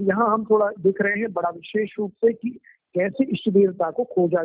यहाँ हम थोड़ा देख रहे हैं बड़ा विशेष रूप से कि कैसे इष्ट देवता को खोजा